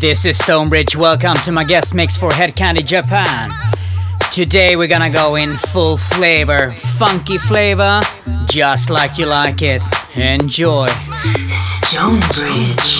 This is Stonebridge. Welcome to my guest mix for Head Candy Japan. Today we're gonna go in full flavor, funky flavor, just like you like it. Enjoy. Stonebridge.